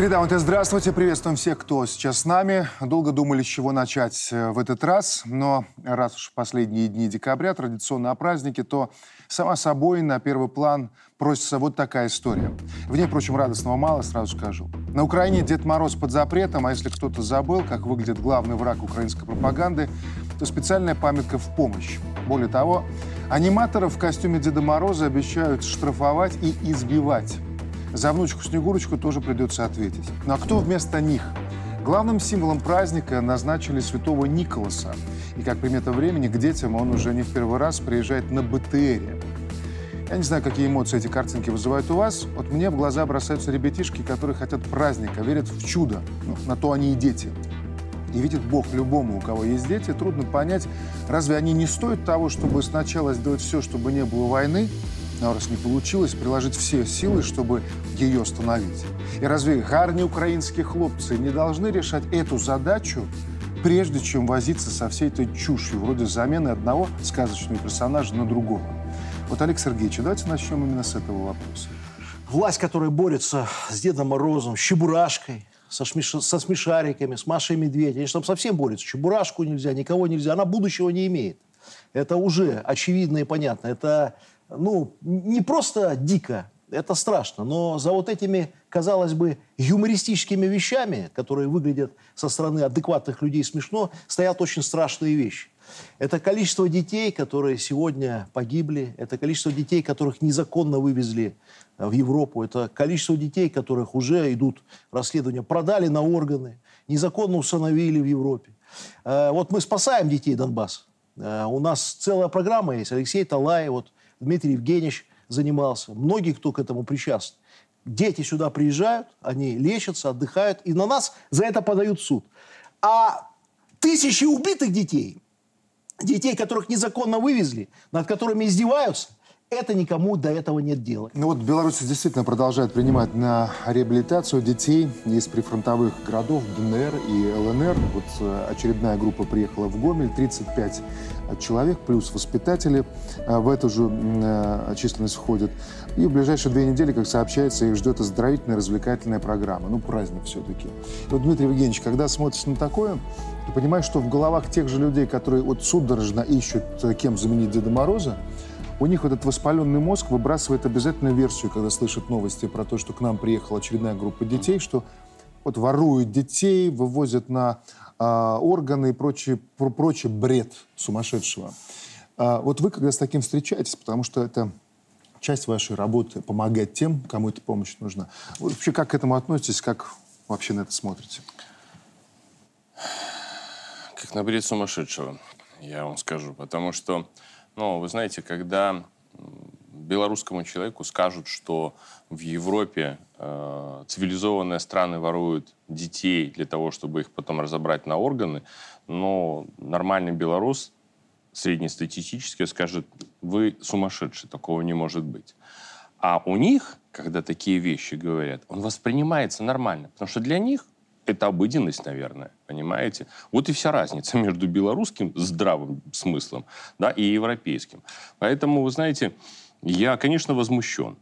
Среда, вот здравствуйте, приветствуем всех, кто сейчас с нами. Долго думали, с чего начать э, в этот раз, но раз уж последние дни декабря, традиционно о празднике, то сама собой на первый план просится вот такая история. В ней, впрочем, радостного мало, сразу скажу. На Украине Дед Мороз под запретом, а если кто-то забыл, как выглядит главный враг украинской пропаганды, то специальная памятка в помощь. Более того, аниматоров в костюме Деда Мороза обещают штрафовать и избивать. За внучку Снегурочку тоже придется ответить. Ну а кто вместо них? Главным символом праздника назначили святого Николаса. И как примета времени, к детям он уже не в первый раз приезжает на БТРе. Я не знаю, какие эмоции эти картинки вызывают у вас. Вот мне в глаза бросаются ребятишки, которые хотят праздника, верят в чудо. Ну, на то они и дети. И видит Бог любому, у кого есть дети, трудно понять, разве они не стоят того, чтобы сначала сделать все, чтобы не было войны, но раз не получилось, приложить все силы, чтобы ее остановить. И разве гарні украинские хлопцы не должны решать эту задачу, прежде чем возиться со всей этой чушью, вроде замены одного сказочного персонажа на другого? Вот, Олег Сергеевич, давайте начнем именно с этого вопроса. Власть, которая борется с Дедом Морозом, с Чебурашкой, со, шмиш... со смешариками, с Машей Медведь. Они же там совсем борются. Чебурашку нельзя, никого нельзя. Она будущего не имеет. Это уже очевидно и понятно. Это ну, не просто дико, это страшно, но за вот этими, казалось бы, юмористическими вещами, которые выглядят со стороны адекватных людей смешно, стоят очень страшные вещи. Это количество детей, которые сегодня погибли, это количество детей, которых незаконно вывезли э, в Европу, это количество детей, которых уже идут расследования, продали на органы, незаконно усыновили в Европе. Э, вот мы спасаем детей Донбасса. Э, у нас целая программа есть. Алексей Талай, вот Дмитрий Евгеньевич занимался, многие, кто к этому причастны. Дети сюда приезжают, они лечатся, отдыхают, и на нас за это подают суд. А тысячи убитых детей, детей, которых незаконно вывезли, над которыми издеваются, это никому до этого нет дела. Ну вот Беларусь действительно продолжает принимать на реабилитацию детей из прифронтовых городов ДНР и ЛНР. Вот э, очередная группа приехала в Гомель, 35 человек, плюс воспитатели э, в эту же э, численность входят. И в ближайшие две недели, как сообщается, их ждет оздоровительная развлекательная программа. Ну, праздник все-таки. Вот, Дмитрий Евгеньевич, когда смотришь на такое, ты понимаешь, что в головах тех же людей, которые вот судорожно ищут, кем заменить Деда Мороза, у них этот воспаленный мозг выбрасывает обязательно версию, когда слышат новости про то, что к нам приехала очередная группа детей, что вот воруют детей, вывозят на э, органы и прочий, про, прочий бред сумасшедшего. А, вот вы когда с таким встречаетесь, потому что это часть вашей работы, помогать тем, кому эта помощь нужна. Вы вообще как к этому относитесь, как вообще на это смотрите? Как на бред сумасшедшего, я вам скажу. Потому что но вы знаете, когда белорусскому человеку скажут, что в Европе э, цивилизованные страны воруют детей для того, чтобы их потом разобрать на органы, но нормальный белорус среднестатистически скажет, вы сумасшедший, такого не может быть. А у них, когда такие вещи говорят, он воспринимается нормально, потому что для них это обыденность, наверное, понимаете? Вот и вся разница между белорусским здравым смыслом да, и европейским. Поэтому, вы знаете, я, конечно, возмущен.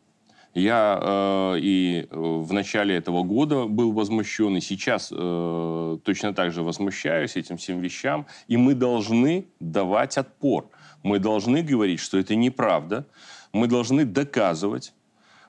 Я э, и в начале этого года был возмущен, и сейчас э, точно так же возмущаюсь этим всем вещам. И мы должны давать отпор. Мы должны говорить, что это неправда. Мы должны доказывать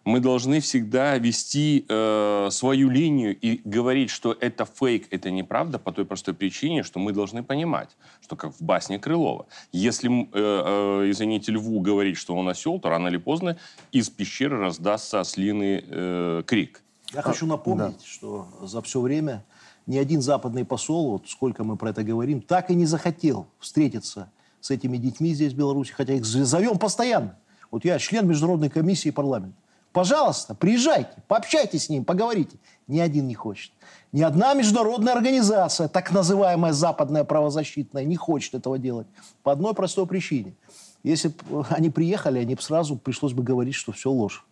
мы должны всегда вести э, свою линию и говорить, что это фейк, это неправда, по той простой причине, что мы должны понимать, что как в басне Крылова, если, э, э, извините, льву говорить, что он осел, то рано или поздно из пещеры раздастся ослиный э, крик. Я хочу напомнить, да. что за все время ни один западный посол, вот сколько мы про это говорим, так и не захотел встретиться с этими детьми здесь, в Беларуси, хотя их зовем постоянно. Вот я член Международной комиссии парламента. Пожалуйста, приезжайте, пообщайтесь с ним, поговорите. Ни один не хочет. Ни одна международная организация, так называемая западная правозащитная, не хочет этого делать. По одной простой причине. Если бы они приехали, они бы сразу пришлось бы говорить, что все ложь.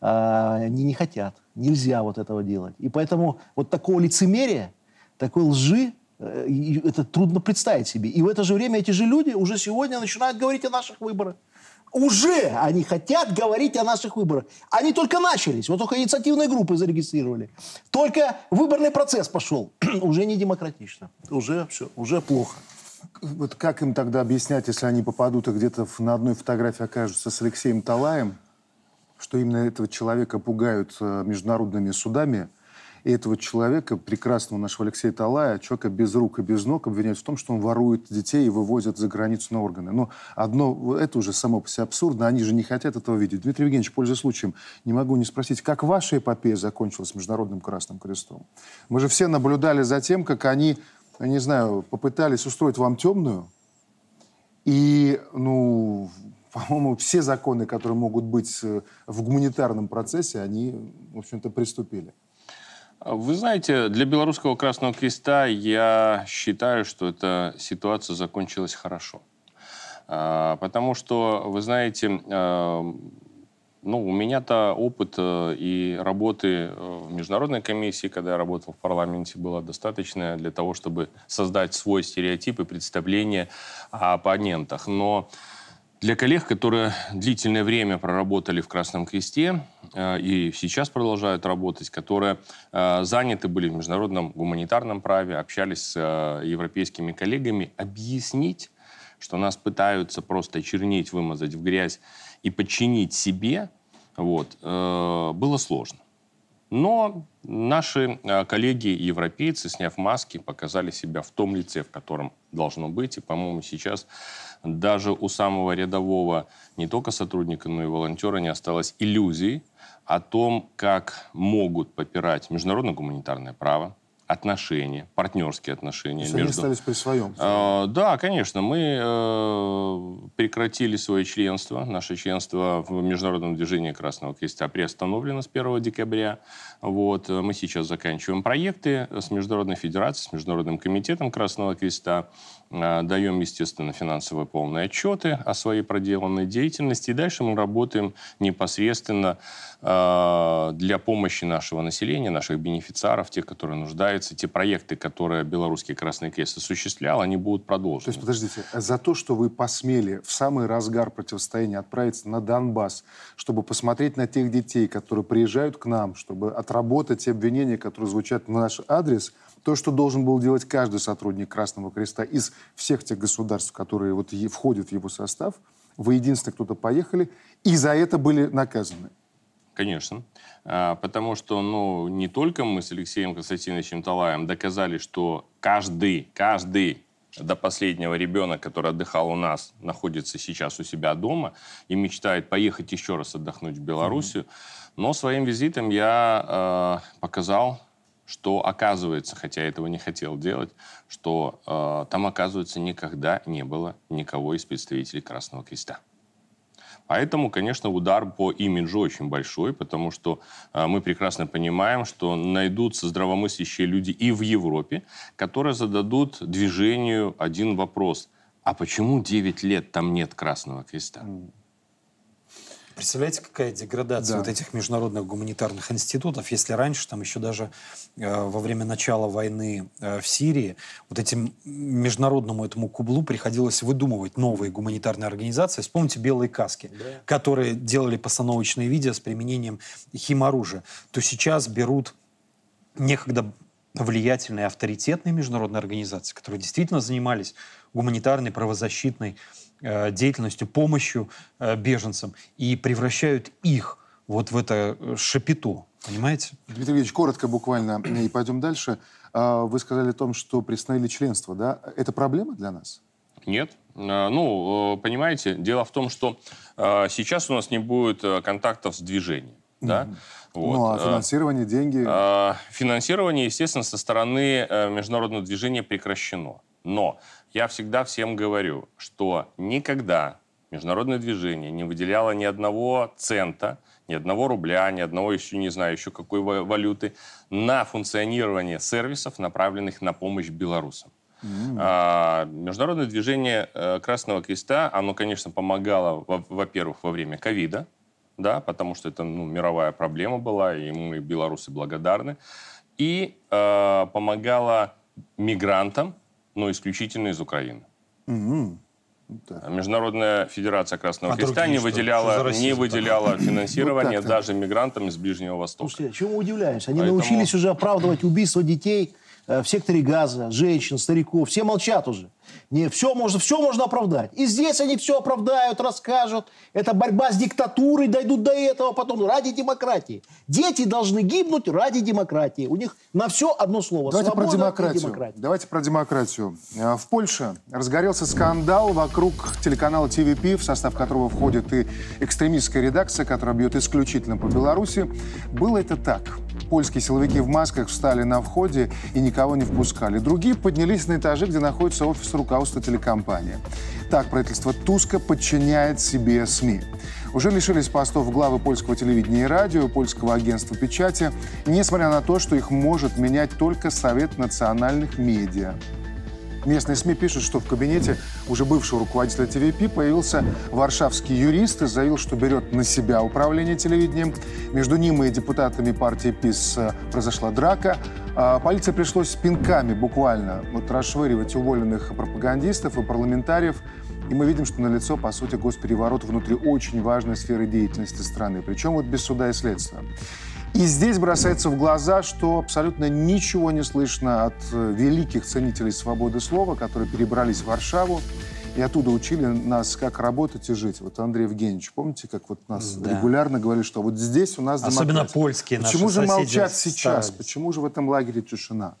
А, они не хотят. Нельзя вот этого делать. И поэтому вот такого лицемерия, такой лжи, э, это трудно представить себе. И в это же время эти же люди уже сегодня начинают говорить о наших выборах. Уже они хотят говорить о наших выборах. Они только начались. Вот только инициативные группы зарегистрировали. Только выборный процесс пошел. уже не демократично. Уже все, уже плохо. Вот как им тогда объяснять, если они попадут и где-то на одной фотографии окажутся с Алексеем Талаем, что именно этого человека пугают э, международными судами, и этого человека, прекрасного нашего Алексея Талая, человека без рук и без ног, обвиняют в том, что он ворует детей и вывозит за границу на органы. Но одно, это уже само по себе абсурдно, они же не хотят этого видеть. Дмитрий Евгеньевич, пользуясь случаем, не могу не спросить, как ваша эпопея закончилась Международным Красным Крестом? Мы же все наблюдали за тем, как они, я не знаю, попытались устроить вам темную, и, ну, по-моему, все законы, которые могут быть э, в гуманитарном процессе, они, в общем-то, приступили. Вы знаете, для Белорусского Красного Креста я считаю, что эта ситуация закончилась хорошо. А, потому что, вы знаете, а, ну, у меня-то опыт э, и работы э, в международной комиссии, когда я работал в парламенте, было достаточно для того, чтобы создать свой стереотип и представление о оппонентах. Но для коллег, которые длительное время проработали в Красном Кресте э, и сейчас продолжают работать, которые э, заняты были в международном гуманитарном праве, общались с э, европейскими коллегами, объяснить, что нас пытаются просто чернить, вымазать в грязь и подчинить себе, вот, было сложно. Но наши э, коллеги европейцы, сняв маски, показали себя в том лице, в котором должно быть. И, по-моему, сейчас даже у самого рядового не только сотрудника, но и волонтера не осталось иллюзий о том, как могут попирать международное гуманитарное право, отношения, партнерские отношения. То между... они остались при своем? Э, да, конечно. Мы э, прекратили свое членство. Наше членство в Международном движении Красного Креста приостановлено с 1 декабря. Вот. Мы сейчас заканчиваем проекты с Международной Федерацией, с Международным комитетом Красного Креста. Э, даем, естественно, финансовые полные отчеты о своей проделанной деятельности. И дальше мы работаем непосредственно э, для помощи нашего населения, наших бенефициаров, тех, которые нуждаются. Те проекты, которые Белорусский Красный Крест осуществлял, они будут продолжены. То есть, подождите, за то, что вы посмели в самый разгар противостояния отправиться на Донбасс, чтобы посмотреть на тех детей, которые приезжают к нам, чтобы отработать те обвинения, которые звучат в наш адрес – то, что должен был делать каждый сотрудник Красного Креста из всех тех государств, которые вот входят в его состав, вы единственный, кто-то поехали, и за это были наказаны. Конечно. А, потому что ну, не только мы с Алексеем Константиновичем Талаем доказали, что каждый, каждый до последнего ребенок, который отдыхал у нас, находится сейчас у себя дома и мечтает поехать еще раз отдохнуть в Белоруссию. Mm-hmm. Но своим визитом я э, показал что оказывается, хотя я этого не хотел делать, что э, там, оказывается, никогда не было никого из представителей Красного Креста. Поэтому, конечно, удар по имиджу очень большой, потому что э, мы прекрасно понимаем, что найдутся здравомыслящие люди и в Европе, которые зададут движению один вопрос. А почему 9 лет там нет Красного Креста? Представляете, какая деградация да. вот этих международных гуманитарных институтов, если раньше, там еще даже э, во время начала войны э, в Сирии, вот этим международному этому кублу приходилось выдумывать новые гуманитарные организации. Вспомните «Белые каски», да. которые делали постановочные видео с применением химоружия. То сейчас берут некогда влиятельные авторитетные международные организации, которые действительно занимались гуманитарной, правозащитной деятельностью, помощью э, беженцам и превращают их вот в это э, шапито. Понимаете? Дмитрий Ильич, коротко буквально, и пойдем дальше. А, вы сказали о том, что приостановили членство, да? Это проблема для нас? Нет. Ну, понимаете, дело в том, что сейчас у нас не будет контактов с движением. Да? Mm-hmm. Вот. Ну, а финансирование, деньги? Финансирование, естественно, со стороны международного движения прекращено. Но я всегда всем говорю, что никогда международное движение не выделяло ни одного цента, ни одного рубля, ни одного еще не знаю еще какой валюты на функционирование сервисов, направленных на помощь белорусам. Mm-hmm. А, международное движение э, Красного Креста, оно, конечно, помогало, во-первых, во время ковида, да, потому что это ну, мировая проблема была, и мы, белорусы, благодарны, и э, помогало мигрантам, но исключительно из Украины. Угу. Да. Международная Федерация Красного а Креста не выделяла, не выделяла финансирование даже мигрантам из Ближнего Востока. Слушайте, чему мы удивляемся? Они Поэтому... научились уже оправдывать убийство детей в секторе газа, женщин, стариков. Все молчат уже. Не, все можно, все можно оправдать. И здесь они все оправдают, расскажут. Это борьба с диктатурой, дойдут до этого потом ради демократии. Дети должны гибнуть ради демократии. У них на все одно слово. Давайте про демократию. Давайте про демократию. Э, в Польше разгорелся скандал вокруг телеканала ТВП, в состав которого входит и экстремистская редакция, которая бьет исключительно по Беларуси. Было это так. Польские силовики в масках встали на входе и никого не впускали. Другие поднялись на этажи, где находится офис руководства телекомпании. Так правительство Туска подчиняет себе СМИ. Уже лишились постов главы польского телевидения и радио, польского агентства печати, несмотря на то, что их может менять только Совет национальных медиа. Местные СМИ пишут, что в кабинете уже бывшего руководителя ТВП появился варшавский юрист и заявил, что берет на себя управление телевидением. Между ним и депутатами партии ПИС э, произошла драка. А полиции пришлось пинками буквально вот, расшвыривать уволенных пропагандистов и парламентариев. И мы видим, что налицо, по сути, госпереворот внутри очень важной сферы деятельности страны. Причем вот без суда и следствия. И здесь бросается в глаза, что абсолютно ничего не слышно от э, великих ценителей свободы слова, которые перебрались в Варшаву и оттуда учили нас, как работать и жить. Вот Андрей Евгеньевич, помните, как вот нас да. регулярно говорили, что вот здесь у нас Особенно демократия. польские Почему же молчат сейчас? Старались. Почему же в этом лагере тишина?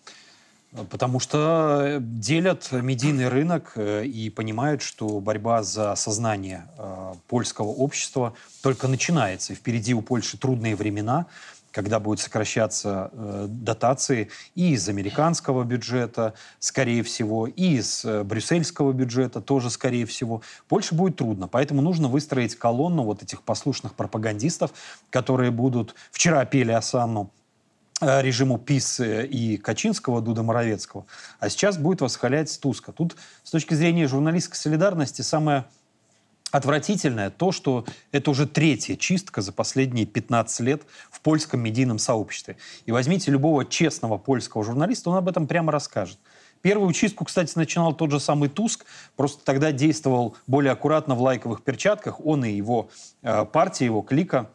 Потому что делят медийный рынок э, и понимают, что борьба за сознание э, польского общества только начинается. И впереди у Польши трудные времена когда будут сокращаться э, дотации и из американского бюджета, скорее всего, и из э, брюссельского бюджета тоже, скорее всего. Польше будет трудно, поэтому нужно выстроить колонну вот этих послушных пропагандистов, которые будут... Вчера пели Асанну э, режиму ПИС и Качинского, Дуда Моровецкого, а сейчас будет восхвалять Туска. Тут с точки зрения журналистской солидарности самое Отвратительное то, что это уже третья чистка за последние 15 лет в польском медийном сообществе. И возьмите любого честного польского журналиста, он об этом прямо расскажет. Первую чистку, кстати, начинал тот же самый Туск, просто тогда действовал более аккуратно в лайковых перчатках. Он и его э, партия, его клика,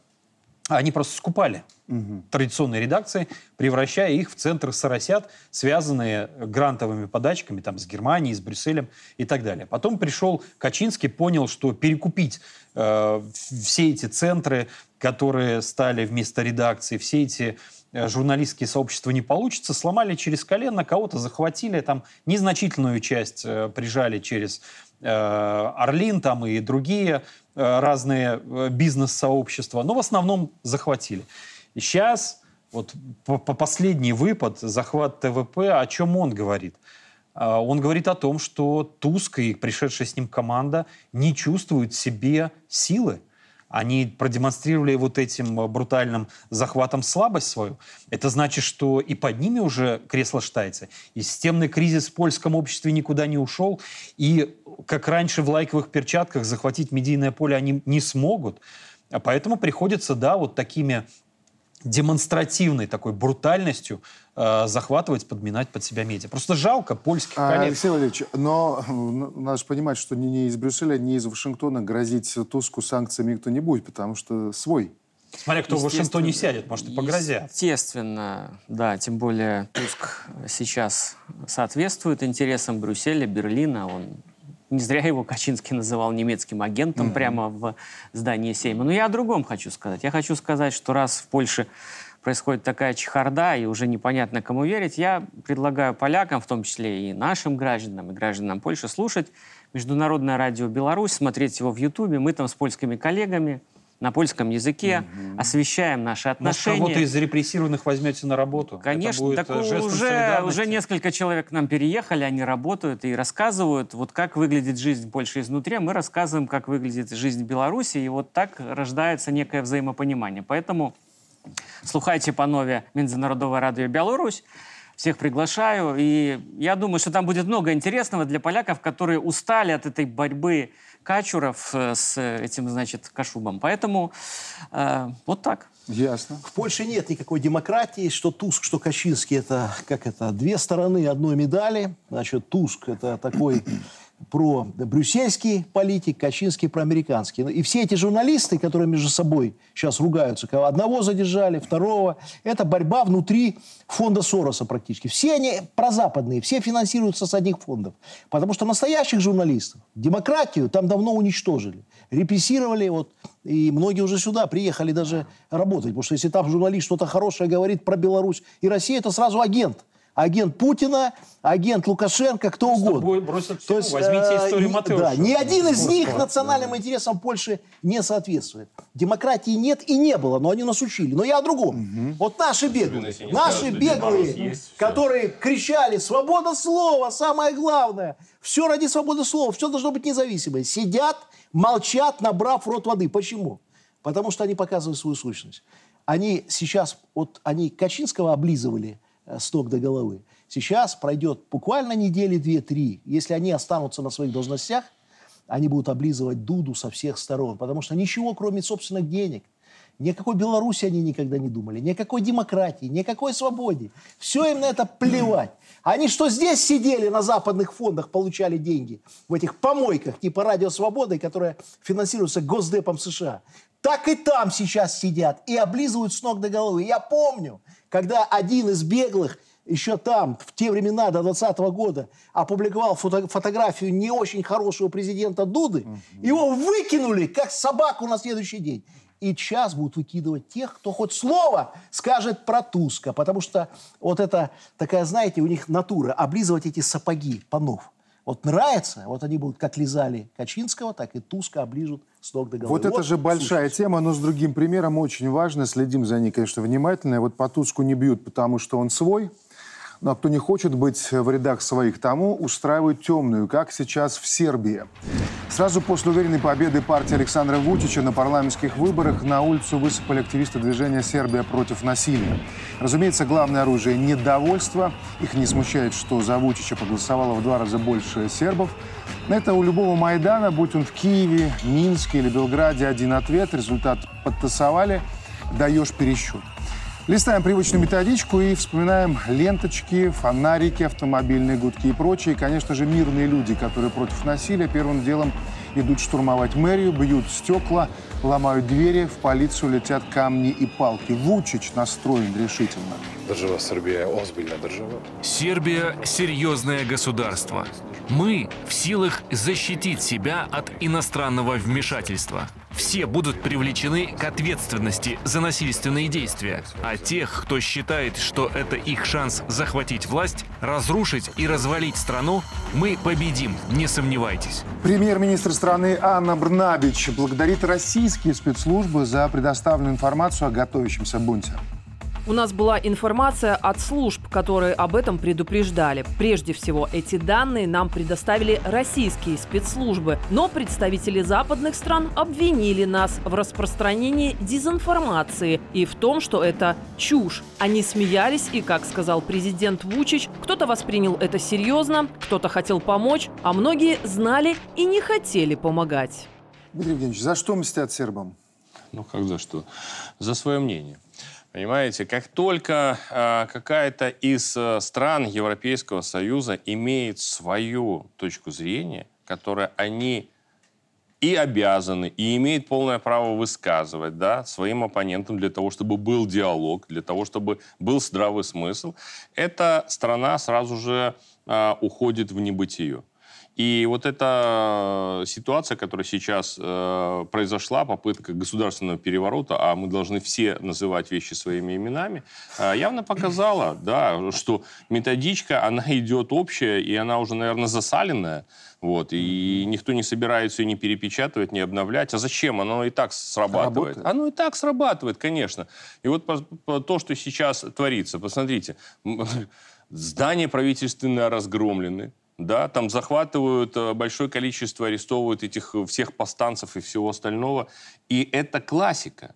они просто скупали угу. традиционные редакции, превращая их в центры соросят, связанные грантовыми подачками там, с Германией, с Брюсселем и так далее. Потом пришел Качинский, понял, что перекупить э, все эти центры, которые стали вместо редакции, все эти э, журналистские сообщества не получится, сломали через колено, кого-то захватили, там незначительную часть э, прижали через э, Орлин там и другие э, разные э, бизнес-сообщества, но в основном захватили. И сейчас, вот по, по последний выпад, захват ТВП, о чем он говорит? А, он говорит о том, что Туск и пришедшая с ним команда не чувствуют в себе силы. Они продемонстрировали вот этим брутальным захватом слабость свою. Это значит, что и под ними уже кресло штайца. И системный кризис в польском обществе никуда не ушел. И, как раньше в лайковых перчатках, захватить медийное поле они не смогут. А поэтому приходится, да, вот такими демонстративной такой брутальностью э, захватывать, подминать под себя медиа. Просто жалко польских а, коллег. Алексей Валерьевич, но надо же понимать, что ни, ни из Брюсселя, ни из Вашингтона грозить Туску санкциями никто не будет, потому что свой. Смотря кто в Вашингтоне сядет, может, и погрозят. Естественно, да, тем более Туск сейчас соответствует интересам Брюсселя, Берлина, он не зря его Качинский называл немецким агентом mm-hmm. прямо в здании Сейма. Но я о другом хочу сказать. Я хочу сказать, что раз в Польше происходит такая чехарда, и уже непонятно, кому верить, я предлагаю полякам, в том числе и нашим гражданам, и гражданам Польши, слушать Международное радио Беларусь, смотреть его в Ютубе. Мы там с польскими коллегами – на польском языке, угу. освещаем наши отношения. Может, кого-то из репрессированных возьмете на работу? Конечно, так э, уже, уже несколько человек к нам переехали, они работают и рассказывают, вот как выглядит жизнь Польши изнутри, а мы рассказываем, как выглядит жизнь Беларуси, и вот так рождается некое взаимопонимание. Поэтому слухайте панове Международного радио Беларусь, всех приглашаю, и я думаю, что там будет много интересного для поляков, которые устали от этой борьбы Качуров э, с этим, значит, Кашубом. Поэтому э, вот так. Ясно. В Польше нет никакой демократии. Что Туск, что Качинский – это, как это, две стороны одной медали. Значит, Туск – это такой про брюссельский политик, Качинский про американский. И все эти журналисты, которые между собой сейчас ругаются, одного задержали, второго, это борьба внутри фонда Сороса практически. Все они прозападные, все финансируются с одних фондов. Потому что настоящих журналистов, демократию там давно уничтожили. Репрессировали, вот, и многие уже сюда приехали даже работать. Потому что если там журналист что-то хорошее говорит про Беларусь и Россию, это сразу агент – агент Путина, агент Лукашенко, кто угодно. Бросят То есть, Возьмите э, историю Матеуша. Да, ни один из них национальным интересам Польши не соответствует. Демократии нет и не было, но они нас учили. Но я о другом. Угу. Вот наши беглые, наши беглые, которые кричали «Свобода слова, самое главное!» Все ради свободы слова, все должно быть независимое. Сидят, молчат, набрав рот воды. Почему? Потому что они показывают свою сущность. Они сейчас, вот они Качинского облизывали – с ног до головы. Сейчас пройдет буквально недели две-три. Если они останутся на своих должностях, они будут облизывать Дуду со всех сторон. Потому что ничего, кроме собственных денег, никакой Беларуси они никогда не думали, никакой демократии, никакой свободе. Все им на это плевать. Они что здесь сидели на западных фондах, получали деньги в этих помойках типа Радио Свободы, которая финансируется Госдепом США, так и там сейчас сидят и облизывают с ног до головы. Я помню, когда один из беглых еще там, в те времена, до 20 года, опубликовал фото фотографию не очень хорошего президента Дуды, угу. его выкинули, как собаку на следующий день. И сейчас будут выкидывать тех, кто хоть слово скажет про Туска. Потому что вот это такая, знаете, у них натура, облизывать эти сапоги панов. Вот нравится, вот они будут как лизали Качинского, так и Туска оближут с ног до головы. Вот, вот это же большая сущность. тема, но с другим примером очень важно. Следим за ней, конечно, внимательно. Вот по Туску не бьют, потому что он свой. А кто не хочет быть в рядах своих, тому устраивают темную, как сейчас в Сербии. Сразу после уверенной победы партии Александра Вучича на парламентских выборах на улицу высыпали активисты движения «Сербия против насилия». Разумеется, главное оружие – недовольство. Их не смущает, что за Вучича проголосовало в два раза больше сербов. На это у любого Майдана, будь он в Киеве, Минске или Белграде, один ответ. Результат подтасовали, даешь пересчет. Листаем привычную методичку и вспоминаем ленточки, фонарики, автомобильные гудки и прочее. И, конечно же, мирные люди, которые против насилия первым делом идут штурмовать мэрию, бьют стекла, ломают двери, в полицию летят камни и палки. Вучич настроен решительно. Держава Сербия озбильная держава. Сербия – серьезное государство. Мы в силах защитить себя от иностранного вмешательства. Все будут привлечены к ответственности за насильственные действия, а тех, кто считает, что это их шанс захватить власть, разрушить и развалить страну, мы победим, не сомневайтесь. Премьер-министр страны Анна Брнабич благодарит российские спецслужбы за предоставленную информацию о готовящемся бунте. У нас была информация от служб, которые об этом предупреждали. Прежде всего, эти данные нам предоставили российские спецслужбы, но представители западных стран обвинили нас в распространении дезинформации и в том, что это чушь. Они смеялись и, как сказал президент Вучич, кто-то воспринял это серьезно, кто-то хотел помочь, а многие знали и не хотели помогать. Дмитрий Евгеньевич, за что мстят сербам? Ну, как за что? За свое мнение. Понимаете, как только э, какая-то из э, стран Европейского Союза имеет свою точку зрения, которую они и обязаны, и имеют полное право высказывать да, своим оппонентам для того, чтобы был диалог, для того, чтобы был здравый смысл, эта страна сразу же э, уходит в небытие. И вот эта ситуация, которая сейчас э, произошла, попытка государственного переворота, а мы должны все называть вещи своими именами, э, явно показала, да, что методичка, она идет общая, и она уже, наверное, засаленная. Вот, и никто не собирается ее не перепечатывать, не обновлять. А зачем? Оно и так срабатывает. Работает. Оно и так срабатывает, конечно. И вот по, по, то, что сейчас творится, посмотрите, здания правительственные разгромлены, да, там захватывают э, большое количество, арестовывают этих э, всех повстанцев и всего остального. И это классика.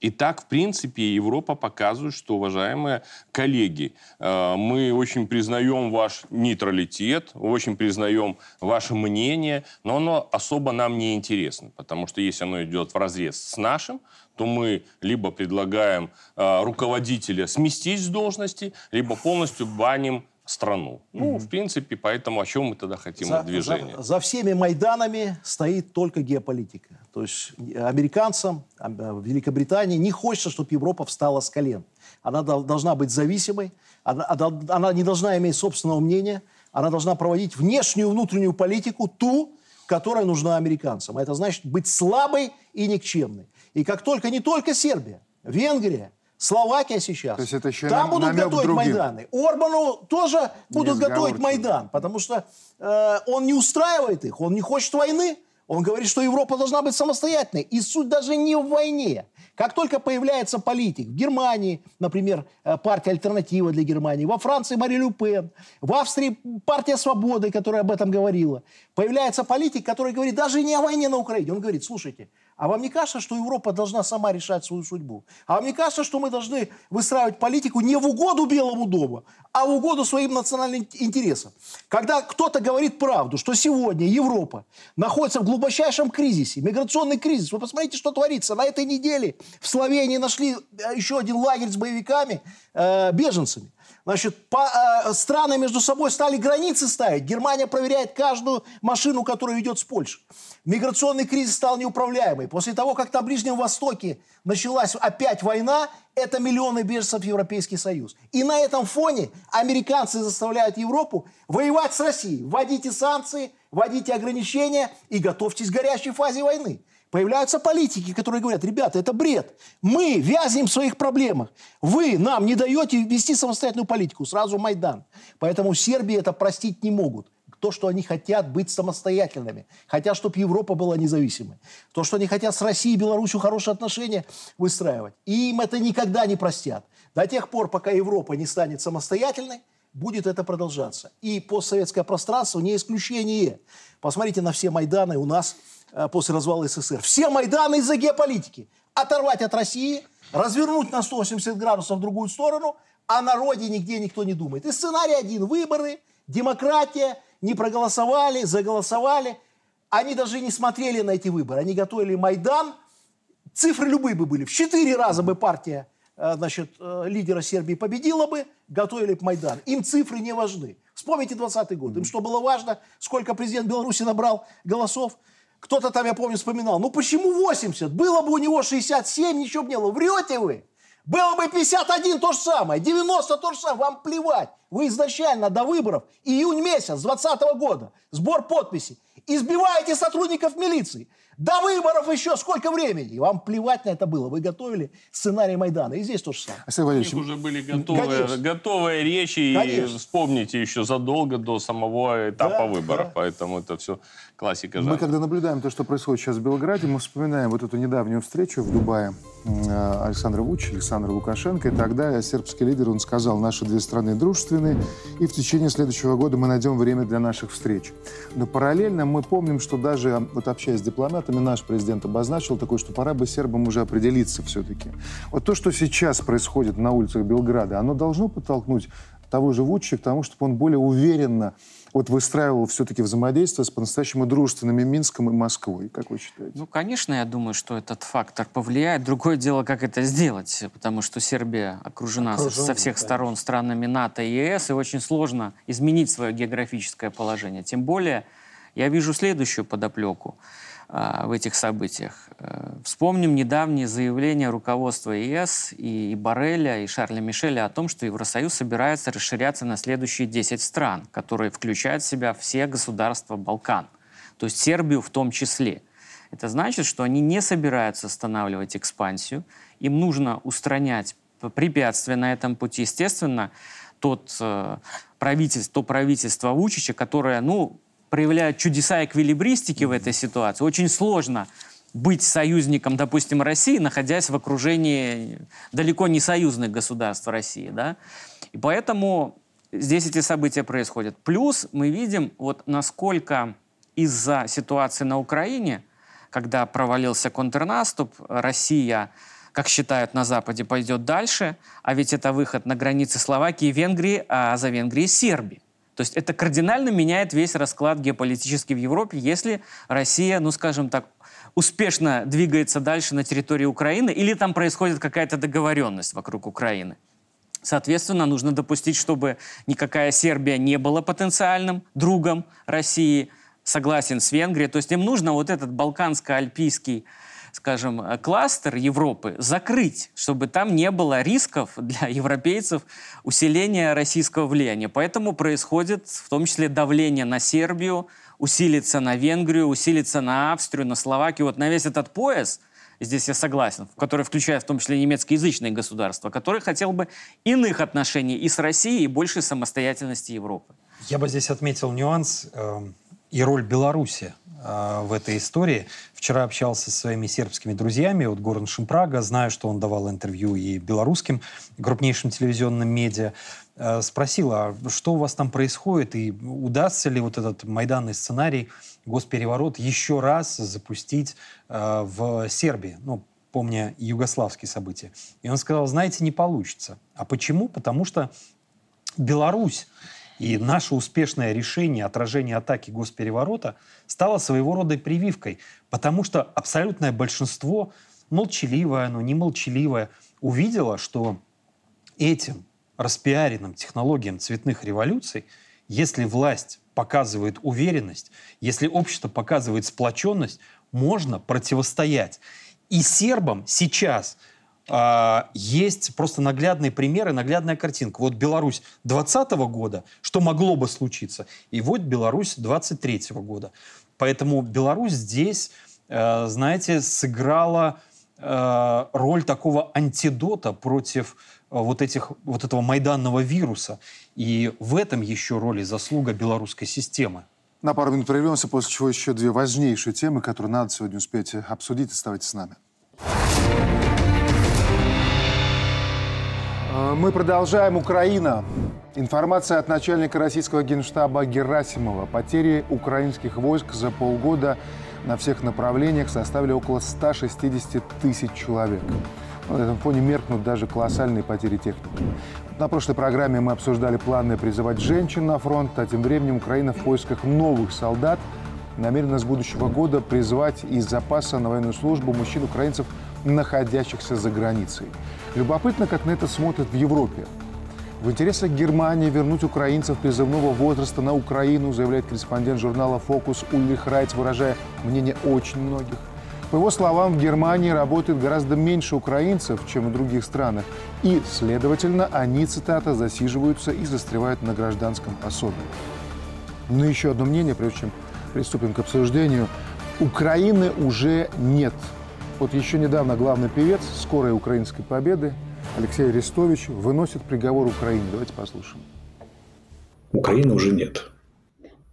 И так, в принципе, Европа показывает, что, уважаемые коллеги, э, мы очень признаем ваш нейтралитет, очень признаем ваше мнение, но оно особо нам не интересно, потому что если оно идет в разрез с нашим, то мы либо предлагаем руководителя сместить с должности, либо полностью баним страну. Ну, в принципе, поэтому о чем мы тогда хотим За, от движения? за- за всеми Майданами стоит только геополитика. То есть американцам, а, а, Великобритании не хочется, чтобы Европа встала с колен. Она дол- должна быть зависимой, она, она- не должна иметь собственного мнения, она должна проводить внешнюю и внутреннюю политику, ту, которая нужна американцам. А это значит быть слабой и никчемной. И как только не только Сербия, Венгрия, Словакия сейчас, То есть это еще там будут намек готовить другим. Майданы. Орбану тоже будут готовить. Майдан, потому что э, он не устраивает их, он не хочет войны. Он говорит, что Европа должна быть самостоятельной. И суть даже не в войне. Как только появляется политик в Германии, например, э, партия «Альтернатива» для Германии, во Франции Мари Лю Пен, в Австрии партия «Свободы», которая об этом говорила, появляется политик, который говорит даже не о войне на Украине. Он говорит, слушайте, а вам не кажется, что Европа должна сама решать свою судьбу? А вам не кажется, что мы должны выстраивать политику не в угоду Белому дому, а в угоду своим национальным интересам? Когда кто-то говорит правду, что сегодня Европа находится в глубочайшем кризисе, миграционный кризис. Вы посмотрите, что творится. На этой неделе в Словении нашли э, еще один лагерь с боевиками, э, беженцами. Значит, по, э, страны между собой стали границы ставить. Германия проверяет каждую машину, которая идет с Польши. Миграционный кризис стал неуправляемый. После того, как на Ближнем Востоке началась опять война, это миллионы беженцев в Европейский Союз. И на этом фоне американцы заставляют Европу воевать с Россией. Вводите санкции, вводите ограничения и готовьтесь к горячей фазе войны. Появляются политики, которые говорят, ребята, это бред. Мы вязнем в своих проблемах. Вы нам не даете вести самостоятельную политику. Сразу Майдан. Поэтому Сербии это простить не могут. То, что они хотят быть самостоятельными. Хотят, чтобы Европа была независимой. То, что они хотят с Россией и Беларусью хорошие отношения выстраивать. И им это никогда не простят. До тех пор, пока Европа не станет самостоятельной, будет это продолжаться. И постсоветское пространство не исключение. Посмотрите на все Майданы у нас после развала СССР. Все Майданы из-за геополитики. Оторвать от России, развернуть на 180 градусов в другую сторону, о народе нигде никто не думает. И сценарий один. Выборы, демократия, не проголосовали, заголосовали. Они даже не смотрели на эти выборы. Они готовили Майдан. Цифры любые бы были. В четыре раза бы партия э, значит, э, лидера Сербии победила бы, готовили бы Майдан. Им цифры не важны. Вспомните 20 год. Им что было важно, сколько президент Беларуси набрал голосов? Кто-то там, я помню, вспоминал. Ну почему 80? Было бы у него 67, ничего бы не было. Врете вы? Было бы 51 то же самое, 90 то же самое, вам плевать. Вы изначально до выборов, июнь месяц 2020 года, сбор подписей, избиваете сотрудников милиции. До выборов еще сколько времени? И вам плевать на это было. Вы готовили сценарий Майдана. И здесь то же самое. Алексей У Валерьевич, них уже были готовые, Конечно. готовые речи, и Конечно. вспомните еще задолго до самого этапа Да, выборов. да. Поэтому это все классика Мы, жанра. когда наблюдаем то, что происходит сейчас в Белграде, мы вспоминаем вот эту недавнюю встречу в Дубае э, Александра Вучича, Александра Лукашенко. И тогда сербский лидер, он сказал, наши две страны дружественные, и в течение следующего года мы найдем время для наших встреч. Но параллельно мы помним, что даже, вот общаясь с дипломатами, наш президент обозначил такое, что пора бы сербам уже определиться все-таки. Вот то, что сейчас происходит на улицах Белграда, оно должно подтолкнуть того же Вучича к тому, чтобы он более уверенно вот выстраивал все-таки взаимодействие с по-настоящему дружественными Минском и Москвой. Как вы считаете? Ну, конечно, я думаю, что этот фактор повлияет. Другое дело, как это сделать, потому что Сербия окружена, со- Окружена, со всех конечно. сторон странами НАТО и ЕС, и очень сложно изменить свое географическое положение. Тем более, я вижу следующую подоплеку а, в этих событиях. Э, Вспомним недавние заявления руководства ЕС и, и Барреля, и Шарля Мишеля о том, что Евросоюз собирается расширяться на следующие 10 стран, которые включают в себя все государства Балкан, то есть Сербию в том числе. Это значит, что они не собираются останавливать экспансию, им нужно устранять препятствия на этом пути. Естественно, тот, э, правительство, то правительство Вучича, которое, ну, проявляет чудеса эквилибристики в этой ситуации, очень сложно быть союзником, допустим, России, находясь в окружении далеко не союзных государств России, да. И поэтому здесь эти события происходят. Плюс мы видим, вот насколько из-за ситуации на Украине, когда провалился контрнаступ, Россия, как считают на Западе, пойдет дальше, а ведь это выход на границы Словакии и Венгрии, а за Венгрией Сербии. То есть это кардинально меняет весь расклад геополитический в Европе, если Россия, ну скажем так, успешно двигается дальше на территории Украины или там происходит какая-то договоренность вокруг Украины. Соответственно, нужно допустить, чтобы никакая Сербия не была потенциальным другом России, согласен с Венгрией. То есть им нужно вот этот балканско-альпийский скажем, э, кластер Европы закрыть, чтобы там не было рисков для европейцев усиления российского влияния. Поэтому происходит в том числе давление на Сербию, усилится на Венгрию, усилится на Австрию, на Словакию. Вот на весь этот пояс, здесь я согласен, который включает в том числе немецкоязычные государства, который хотел бы иных отношений и с Россией, и большей самостоятельности Европы. Я бы здесь отметил нюанс э, и роль Беларуси э, в этой истории. Вчера общался со своими сербскими друзьями, вот Горан Шимпрага, знаю, что он давал интервью и белорусским крупнейшим телевизионным медиа. Э, спросила, а что у вас там происходит, и удастся ли вот этот майданный сценарий, госпереворот, еще раз запустить э, в Сербии, ну, помня югославские события. И он сказал, знаете, не получится. А почему? Потому что Беларусь и наше успешное решение отражения атаки госпереворота стало своего рода прививкой, потому что абсолютное большинство, молчаливое, но не молчаливое, увидело, что этим распиаренным технологиям цветных революций, если власть показывает уверенность, если общество показывает сплоченность, можно противостоять. И сербам сейчас а, есть просто наглядные примеры, наглядная картинка. Вот Беларусь 2020 года, что могло бы случиться, и вот Беларусь 23 года. Поэтому Беларусь здесь, э, знаете, сыграла э, роль такого антидота против э, вот, этих, вот этого майданного вируса. И в этом еще роль и заслуга белорусской системы. На пару минут прервемся, после чего еще две важнейшие темы, которые надо сегодня успеть обсудить. Оставайтесь с нами. Э, мы продолжаем. Украина. Информация от начальника российского генштаба Герасимова. Потери украинских войск за полгода на всех направлениях составили около 160 тысяч человек. На этом фоне меркнут даже колоссальные потери техники. На прошлой программе мы обсуждали планы призывать женщин на фронт, а тем временем Украина в поисках новых солдат намерена с будущего года призвать из запаса на военную службу мужчин-украинцев, находящихся за границей. Любопытно, как на это смотрят в Европе. В интересах Германии вернуть украинцев призывного возраста на Украину, заявляет корреспондент журнала «Фокус» Ульрих Райц, выражая мнение очень многих. По его словам, в Германии работает гораздо меньше украинцев, чем в других странах. И, следовательно, они, цитата, засиживаются и застревают на гражданском пособии. Но еще одно мнение, прежде чем приступим к обсуждению. Украины уже нет – вот еще недавно главный певец скорой украинской победы Алексей Арестович выносит приговор Украине. Давайте послушаем. Украины уже нет.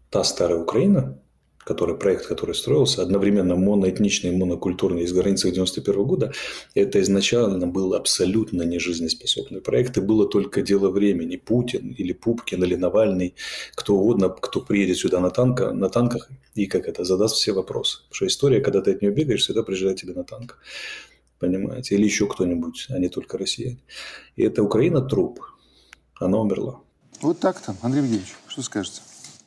Та старая Украина, который, проект, который строился, одновременно моноэтничный монокультурный из границы 91 года, это изначально был абсолютно нежизнеспособный проект, и было только дело времени. Путин или Пупкин или Навальный, кто угодно, кто приедет сюда на, танка, на танках и как это, задаст все вопросы. Потому что история, когда ты от нее бегаешь, всегда приезжает тебе на танк. Понимаете? Или еще кто-нибудь, а не только россияне. И это Украина труп. Она умерла. Вот так-то. Андрей Евгеньевич, что скажете?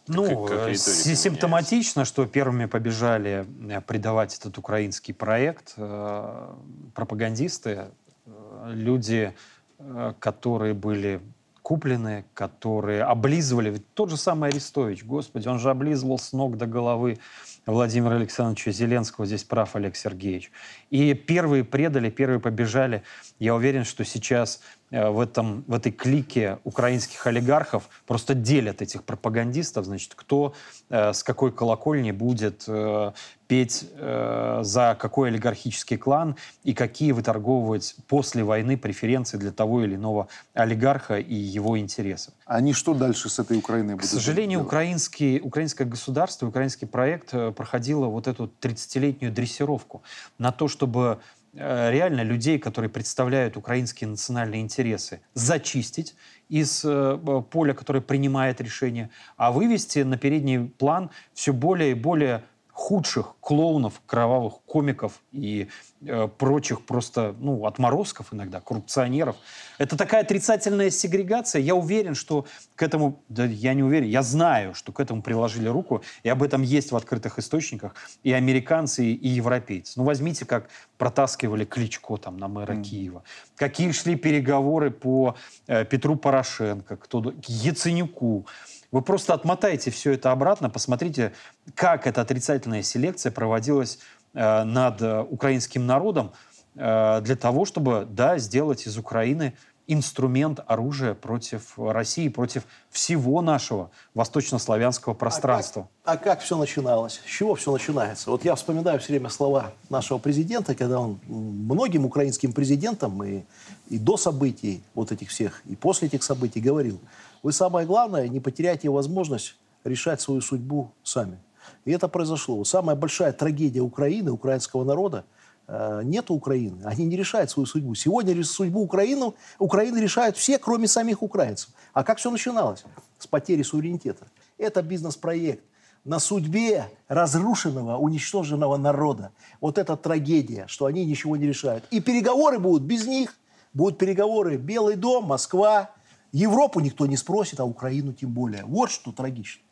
Ну, как, как симптоматично, что первыми побежали э, предавать этот украинский проект э, пропагандисты, э, люди, э, которые были куплены, которые облизывали. Ведь тот же самый Арестович, господи, он же облизывал с ног до головы Владимира Александровича Зеленского. Здесь прав Олег Сергеевич. И первые предали, первые побежали. Я уверен, что сейчас Э, в, этом, в этой клике украинских олигархов просто делят этих пропагандистов, значит, кто э, с какой колокольни будет э, петь э, за какой олигархический клан и какие выторговывать после войны преференции для того или иного олигарха и его интересов. Они что дальше с этой Украиной будут К сожалению, украинский, украинское государство, украинский проект э, проходило вот эту 30-летнюю дрессировку на то, чтобы Э, реально людей, которые представляют украинские национальные интересы, зачистить из э, поля, которое принимает решение, а вывести на передний план все более и более худших клоунов, кровавых комиков и э, прочих просто ну, отморозков иногда, коррупционеров. Это такая отрицательная сегрегация. Я уверен, что к этому, да я не уверен, я знаю, что к этому приложили руку, и об этом есть в открытых источниках и американцы, и европейцы. Ну, возьмите, как протаскивали Кличко там на мэра mm. Киева. Какие шли переговоры по э, Петру Порошенко, кто, к Яценюку. Вы просто отмотайте все это обратно, посмотрите, как эта отрицательная селекция проводилась э, над э, украинским народом э, для того, чтобы, да, сделать из Украины инструмент оружия против России, против всего нашего восточнославянского пространства. А как, а как все начиналось? С чего все начинается? Вот я вспоминаю все время слова нашего президента, когда он многим украинским президентам и, и до событий вот этих всех, и после этих событий говорил, вы самое главное, не потеряйте возможность решать свою судьбу сами. И это произошло. Самая большая трагедия Украины, украинского народа – Э, нет Украины. Они не решают свою судьбу. Сегодня судьбу Украины, Украины решают все, кроме самих украинцев. А как все начиналось? С потери суверенитета. Это бизнес-проект на судьбе разрушенного, уничтоженного народа. Вот эта трагедия, что они ничего не решают. И переговоры будут без них. Будут переговоры Белый дом, Москва. Европу никто не спросит, а Украину тем более. Вот что трагично.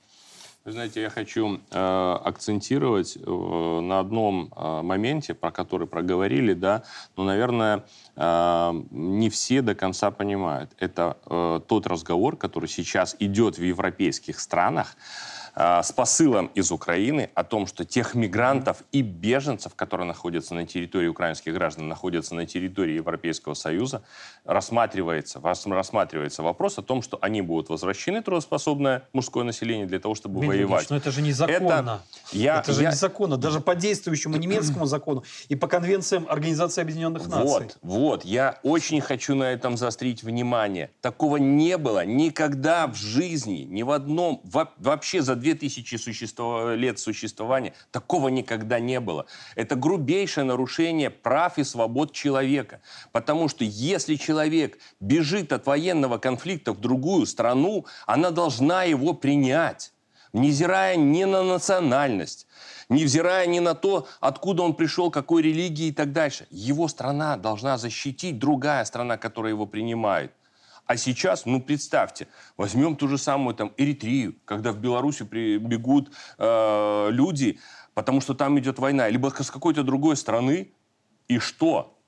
Вы знаете, я хочу э, акцентировать э, на одном э, моменте, про который проговорили, да, но, наверное, э, не все до конца понимают. Это э, тот разговор, который сейчас идет в европейских странах, с посылом из Украины о том, что тех мигрантов и беженцев, которые находятся на территории украинских граждан, находятся на территории Европейского Союза, рассматривается, рассматривается вопрос о том, что они будут возвращены, трудоспособное мужское население, для того, чтобы Дмитрий воевать. Но это же незаконно. Это, я, это же я... незаконно. Даже по действующему немецкому закону и по конвенциям Организации Объединенных Наций. Вот, вот. Я очень хочу на этом заострить внимание. Такого не было никогда в жизни, ни в одном, вообще за 2000 существо... лет существования. Такого никогда не было. Это грубейшее нарушение прав и свобод человека. Потому что если человек бежит от военного конфликта в другую страну, она должна его принять, невзирая ни на национальность, невзирая ни на то, откуда он пришел, какой религии и так дальше. Его страна должна защитить другая страна, которая его принимает. А сейчас, ну представьте, возьмем ту же самую там Эритрию, когда в Беларуси бегут э, люди, потому что там идет война, либо с какой-то другой страны, и что?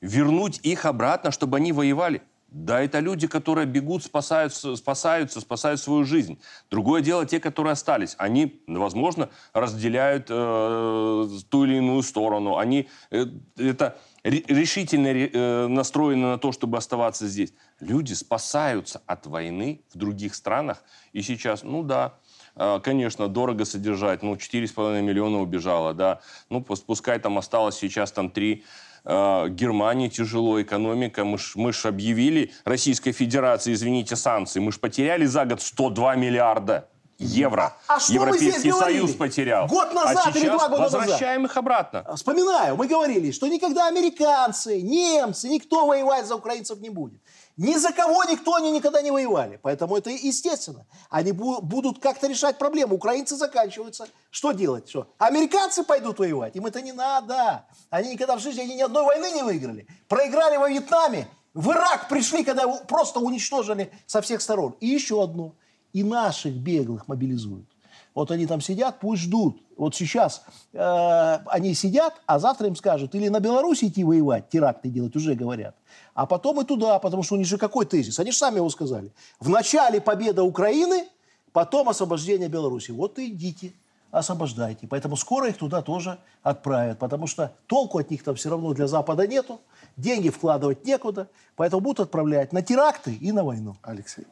Вернуть их обратно, чтобы они воевали? Да, это люди, которые бегут, спасаются, спасаются, спасают свою жизнь. Другое дело те, которые остались. Они, возможно, разделяют э, ту или иную сторону. Они э, это решительно э, настроены на то, чтобы оставаться здесь. Люди спасаются от войны в других странах. И сейчас, ну да, э, конечно, дорого содержать. Ну, 4,5 миллиона убежало, да. Ну, пускай там осталось сейчас там 3 э, Германии тяжело, экономика. Мы ж, мы ж объявили Российской Федерации, извините, санкции. Мы ж потеряли за год 102 миллиарда евро. А, а что Европейский Союз потерял. Год а назад а или два года возвращаем назад. их обратно. Вспоминаю, мы говорили, что никогда американцы, немцы, никто воевать за украинцев не будет. Ни за кого никто они никогда не воевали. Поэтому это естественно. Они будут как-то решать проблему. Украинцы заканчиваются. Что делать? Что? Американцы пойдут воевать. Им это не надо. Они никогда в жизни они ни одной войны не выиграли. Проиграли во Вьетнаме. В Ирак пришли, когда просто уничтожили со всех сторон. И еще одно. И наших беглых мобилизуют. Вот они там сидят, пусть ждут. Вот сейчас э, они сидят, а завтра им скажут или на Беларусь идти воевать, теракты делать, уже говорят. А потом и туда, потому что у них же какой тезис? Они же сами его сказали. В начале победа Украины, потом освобождение Беларуси. Вот и идите, освобождайте. Поэтому скоро их туда тоже отправят, потому что толку от них там все равно для Запада нету, деньги вкладывать некуда, поэтому будут отправлять на теракты и на войну. Алексей.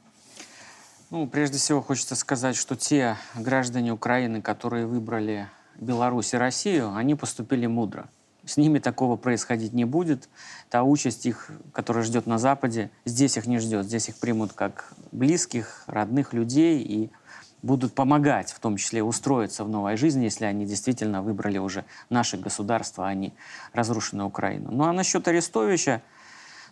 Ну, прежде всего хочется сказать, что те граждане Украины, которые выбрали Беларусь и Россию, они поступили мудро. С ними такого происходить не будет. Та участь их, которая ждет на Западе, здесь их не ждет. Здесь их примут как близких, родных людей и будут помогать, в том числе устроиться в новой жизни, если они действительно выбрали уже наше государство, а не разрушенную Украину. Ну а насчет Арестовича,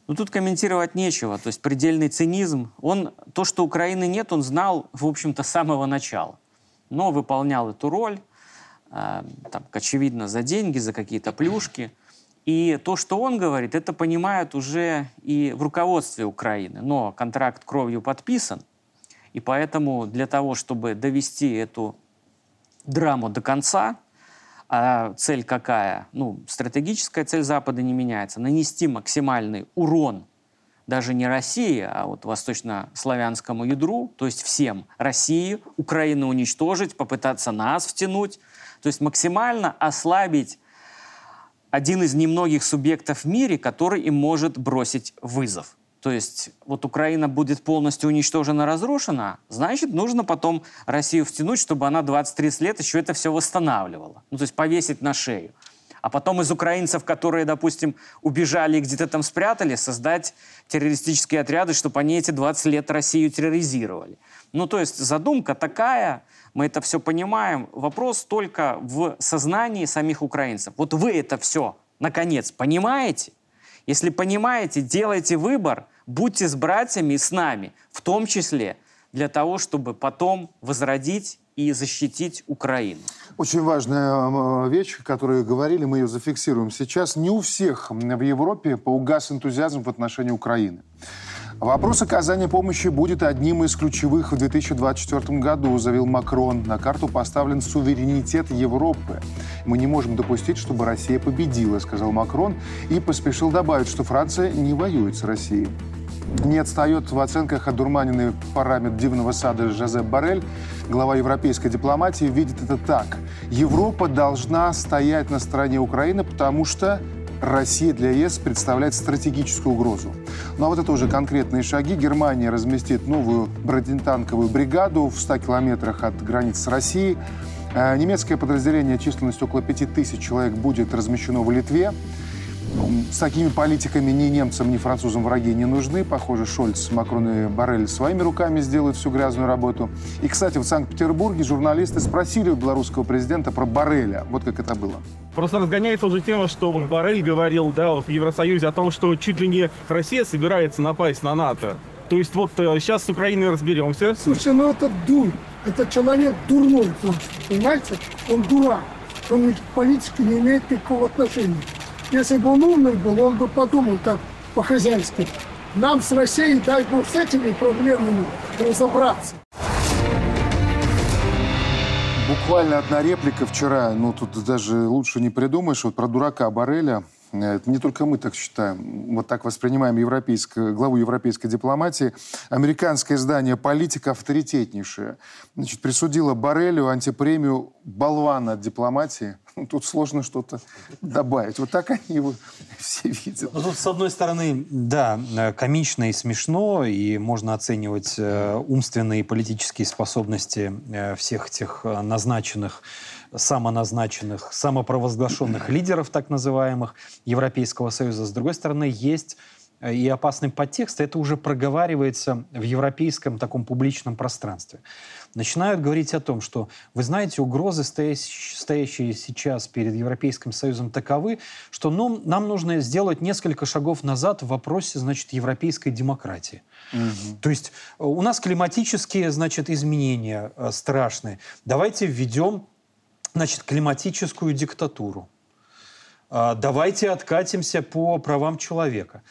ну, тут комментировать нечего. То есть предельный цинизм. Он, то, что Украины нет, он знал, в общем-то, с самого начала. Но выполнял эту роль. Э, там, очевидно, за деньги, за какие-то плюшки. И то, что он говорит, это понимают уже и в руководстве Украины. Но контракт кровью подписан, и поэтому для того, чтобы довести эту драму до конца, а цель какая? Ну, стратегическая цель Запада не меняется. Нанести максимальный урон даже не России, а вот восточнославянскому ядру, то есть всем, России, Украину уничтожить, попытаться нас втянуть, то есть максимально ослабить один из немногих субъектов в мире, который им может бросить вызов. То есть вот Украина будет полностью уничтожена, разрушена, значит, нужно потом Россию втянуть, чтобы она 20-30 лет еще это все восстанавливала. Ну, то есть повесить на шею. А потом из украинцев, которые, допустим, убежали и где-то там спрятали, создать террористические отряды, чтобы они эти 20 лет Россию терроризировали. Ну, то есть задумка такая, мы это все понимаем. Вопрос только в сознании самих украинцев. Вот вы это все, наконец, понимаете? Если понимаете, делайте выбор, будьте с братьями и с нами, в том числе для того, чтобы потом возродить и защитить Украину. Очень важная вещь, о которой говорили, мы ее зафиксируем сейчас. Не у всех в Европе поугас энтузиазм в отношении Украины. Вопрос оказания помощи будет одним из ключевых в 2024 году, заявил Макрон. На карту поставлен суверенитет Европы. Мы не можем допустить, чтобы Россия победила, сказал Макрон, и поспешил добавить, что Франция не воюет с Россией. Не отстает в оценках одурманенный параметр дивного сада Жозеп Барель. Глава европейской дипломатии видит это так. Европа должна стоять на стороне Украины, потому что Россия для ЕС представляет стратегическую угрозу. Ну а вот это уже конкретные шаги. Германия разместит новую бронетанковую бригаду в 100 километрах от границ с Россией. Э, немецкое подразделение численностью около 5000 человек будет размещено в Литве. С такими политиками ни немцам, ни французам враги не нужны. Похоже, Шольц, Макрон и Барель своими руками сделают всю грязную работу. И, кстати, в Санкт-Петербурге журналисты спросили у белорусского президента про Бареля. Вот как это было. Просто разгоняется уже тема, что Барель говорил да, в Евросоюзе о том, что чуть ли не Россия собирается напасть на НАТО. То есть вот сейчас э, с Украиной разберемся. Слушай, ну это дурь. Это человек дурной, понимаете? Он дурак. Он к политике не имеет никакого отношения. Если бы он умный был, он бы подумал так по-хозяйски. Нам с Россией, дай бог, с этими проблемами разобраться. Буквально одна реплика вчера, ну тут даже лучше не придумаешь, вот про дурака Бареля. Это не только мы так считаем. Вот так воспринимаем европейскую, главу европейской дипломатии. Американское издание «Политика» авторитетнейшее. Значит, присудило Барелю антипремию болвана дипломатии. Ну, тут сложно что-то добавить. Вот так они его все видят. Ну, тут, с одной стороны, да, э, комично и смешно, и можно оценивать э, умственные и политические способности э, всех этих назначенных самоназначенных, самопровозглашенных лидеров, так называемых, Европейского Союза. С другой стороны, есть э, и опасный подтекст, это уже проговаривается в европейском таком публичном пространстве. Начинают говорить о том, что, вы знаете, угрозы, стоящие сейчас перед Европейским Союзом, таковы, что ну, нам нужно сделать несколько шагов назад в вопросе, значит, европейской демократии. Угу. То есть э, у нас климатические, значит, изменения э, страшные. Давайте введем значит, климатическую диктатуру. А, давайте откатимся по правам человека.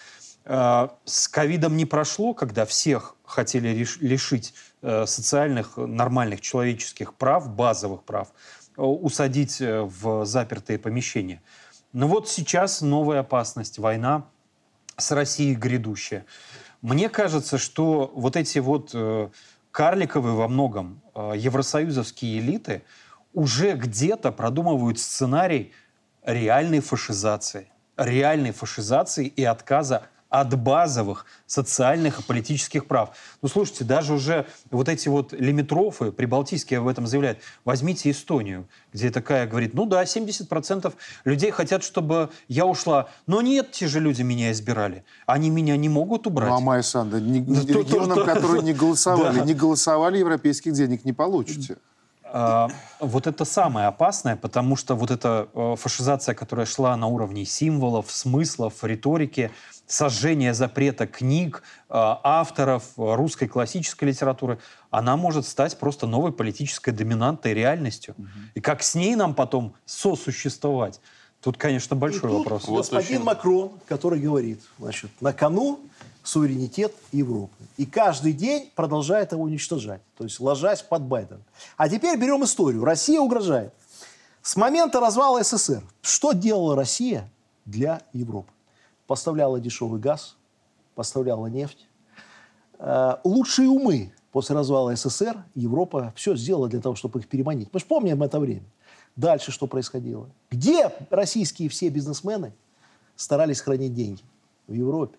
А, с ковидом не прошло, когда всех хотели лишить э, социальных, нормальных человеческих прав, базовых прав, э, усадить э, в запертые помещения. Но вот сейчас новая опасность, война с Россией грядущая. Мне кажется, что вот эти вот карликовые во многом евросоюзовские элиты – уже где-то продумывают сценарий реальной фашизации. Реальной фашизации и отказа от базовых социальных и политических прав. Ну, слушайте, даже уже вот эти вот лимитрофы, прибалтийские об этом заявляют. Возьмите Эстонию, где такая говорит, ну да, 70% людей хотят, чтобы я ушла. Но нет, те же люди меня избирали. Они меня не могут убрать. Ну, а Майя Санда, не, регионам, которые не голосовали, не голосовали, европейских денег не получите. А, вот это самое опасное, потому что вот эта э, фашизация, которая шла на уровне символов, смыслов, риторики, сожжение запрета книг, э, авторов э, русской классической литературы, она может стать просто новой политической доминантной реальностью. Угу. И как с ней нам потом сосуществовать? Тут, конечно, большой И тут вопрос. Господин вот Макрон, который говорит, значит, на кону суверенитет Европы. И каждый день продолжает его уничтожать, то есть ложась под Байден. А теперь берем историю. Россия угрожает. С момента развала СССР что делала Россия для Европы? Поставляла дешевый газ, поставляла нефть. Э, лучшие умы после развала СССР Европа все сделала для того, чтобы их переманить. Мы же помним это время. Дальше что происходило? Где российские все бизнесмены старались хранить деньги? В Европе.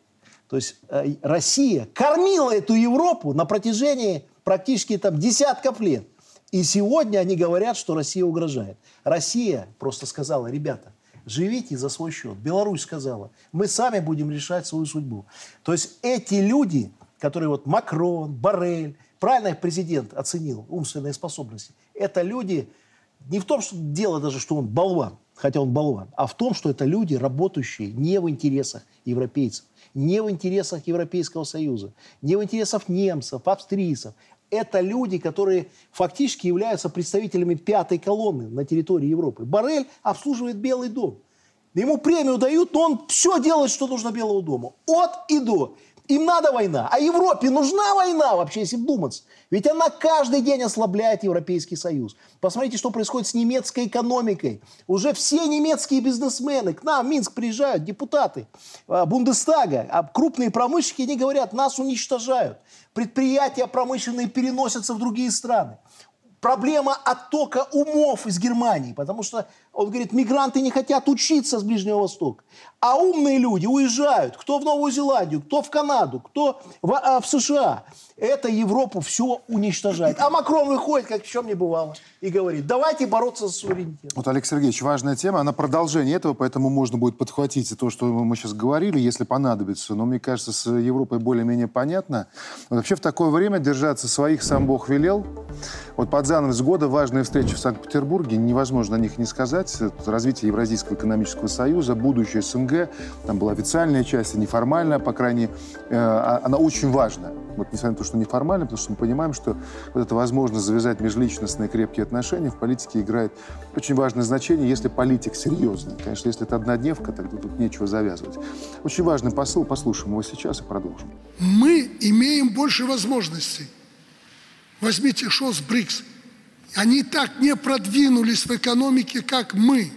То есть э, Россия кормила эту Европу на протяжении практически там десятков лет. И сегодня они говорят, что Россия угрожает. Россия просто сказала, ребята, живите за свой счет. Беларусь сказала, мы сами будем решать свою судьбу. То есть эти люди, которые вот Макрон, Барель, правильно их президент оценил умственные способности, это люди, не в том, что дело даже, что он болван, хотя он болван, а в том, что это люди, работающие не в интересах европейцев не в интересах Европейского Союза, не в интересах немцев, австрийцев. Это люди, которые фактически являются представителями пятой колонны на территории Европы. Барель обслуживает Белый дом. Ему премию дают, но он все делает, что нужно Белому дому. От и до. Им надо война. А Европе нужна война вообще, если вдуматься. Ведь она каждый день ослабляет Европейский Союз. Посмотрите, что происходит с немецкой экономикой. Уже все немецкие бизнесмены к нам в Минск приезжают, депутаты а, Бундестага, а крупные промышленники, они говорят, нас уничтожают. Предприятия промышленные переносятся в другие страны проблема оттока умов из Германии, потому что, он говорит, мигранты не хотят учиться с Ближнего Востока. А умные люди уезжают, кто в Новую Зеландию, кто в Канаду, кто в, а, в США. Это Европу все уничтожает. А Макрон выходит, как в чем не бывало, и говорит, давайте бороться за суверенитет. Вот, Алексей Сергеевич, важная тема, она продолжение этого, поэтому можно будет подхватить то, что мы сейчас говорили, если понадобится. Но мне кажется, с Европой более-менее понятно. Вообще в такое время держаться своих сам Бог велел. Вот под занавес года важные встречи в Санкт-Петербурге, невозможно о них не сказать. Это развитие Евразийского экономического союза, будущее СНГ. Там была официальная часть, и неформальная, по крайней мере. Э, она очень важна. Вот несмотря на то, что неформально, потому что мы понимаем, что вот эта возможность завязать межличностные крепкие отношения в политике играет очень важное значение, если политик серьезный. Конечно, если это однодневка, тогда тут нечего завязывать. Очень важный посыл, послушаем его сейчас и продолжим. Мы имеем больше возможностей. Возьмите ШОС, БРИКС. Они так не продвинулись в экономике, как мы.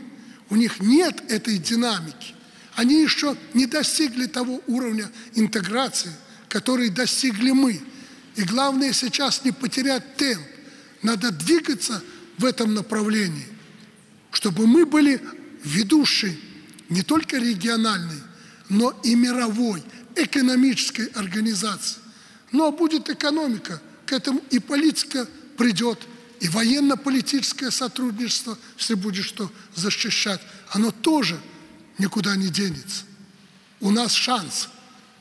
У них нет этой динамики. Они еще не достигли того уровня интеграции, который достигли мы. И главное сейчас не потерять темп. Надо двигаться в этом направлении, чтобы мы были ведущей не только региональной, но и мировой экономической организации. Но будет экономика, к этому и политика придет, и военно-политическое сотрудничество, если будет что защищать, оно тоже никуда не денется. У нас шанс.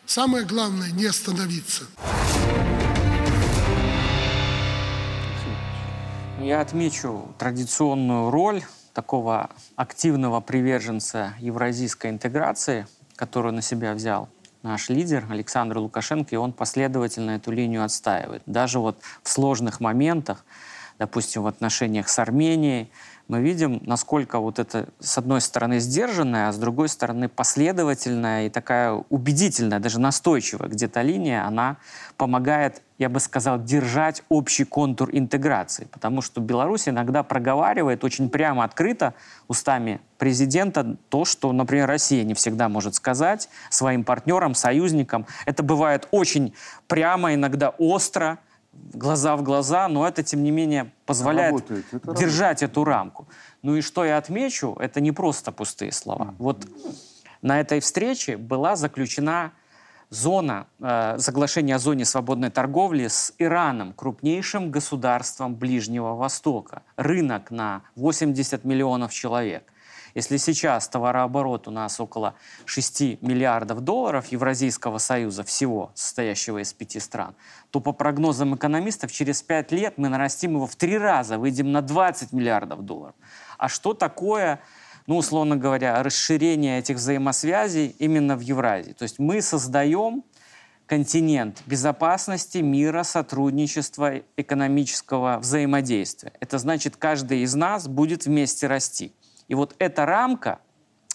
Самое главное – не остановиться. Я отмечу традиционную роль такого активного приверженца евразийской интеграции, которую на себя взял наш лидер Александр Лукашенко, и он последовательно эту линию отстаивает. Даже вот в сложных моментах, допустим, в отношениях с Арменией, мы видим, насколько вот это, с одной стороны, сдержанная, а с другой стороны, последовательная и такая убедительная, даже настойчивая где-то линия, она помогает, я бы сказал, держать общий контур интеграции. Потому что Беларусь иногда проговаривает очень прямо, открыто устами президента то, что, например, Россия не всегда может сказать своим партнерам, союзникам. Это бывает очень прямо, иногда остро, глаза в глаза, но это, тем не менее, позволяет работает, это держать работает. эту рамку. Ну и что я отмечу, это не просто пустые слова. Mm-hmm. Вот на этой встрече была заключена зона, э, соглашение о зоне свободной торговли с Ираном, крупнейшим государством Ближнего Востока. Рынок на 80 миллионов человек. Если сейчас товарооборот у нас около 6 миллиардов долларов Евразийского союза всего, состоящего из пяти стран, то по прогнозам экономистов через 5 лет мы нарастим его в три раза, выйдем на 20 миллиардов долларов. А что такое ну, условно говоря, расширение этих взаимосвязей именно в Евразии. То есть мы создаем континент безопасности, мира, сотрудничества, экономического взаимодействия. Это значит, каждый из нас будет вместе расти. И вот эта рамка,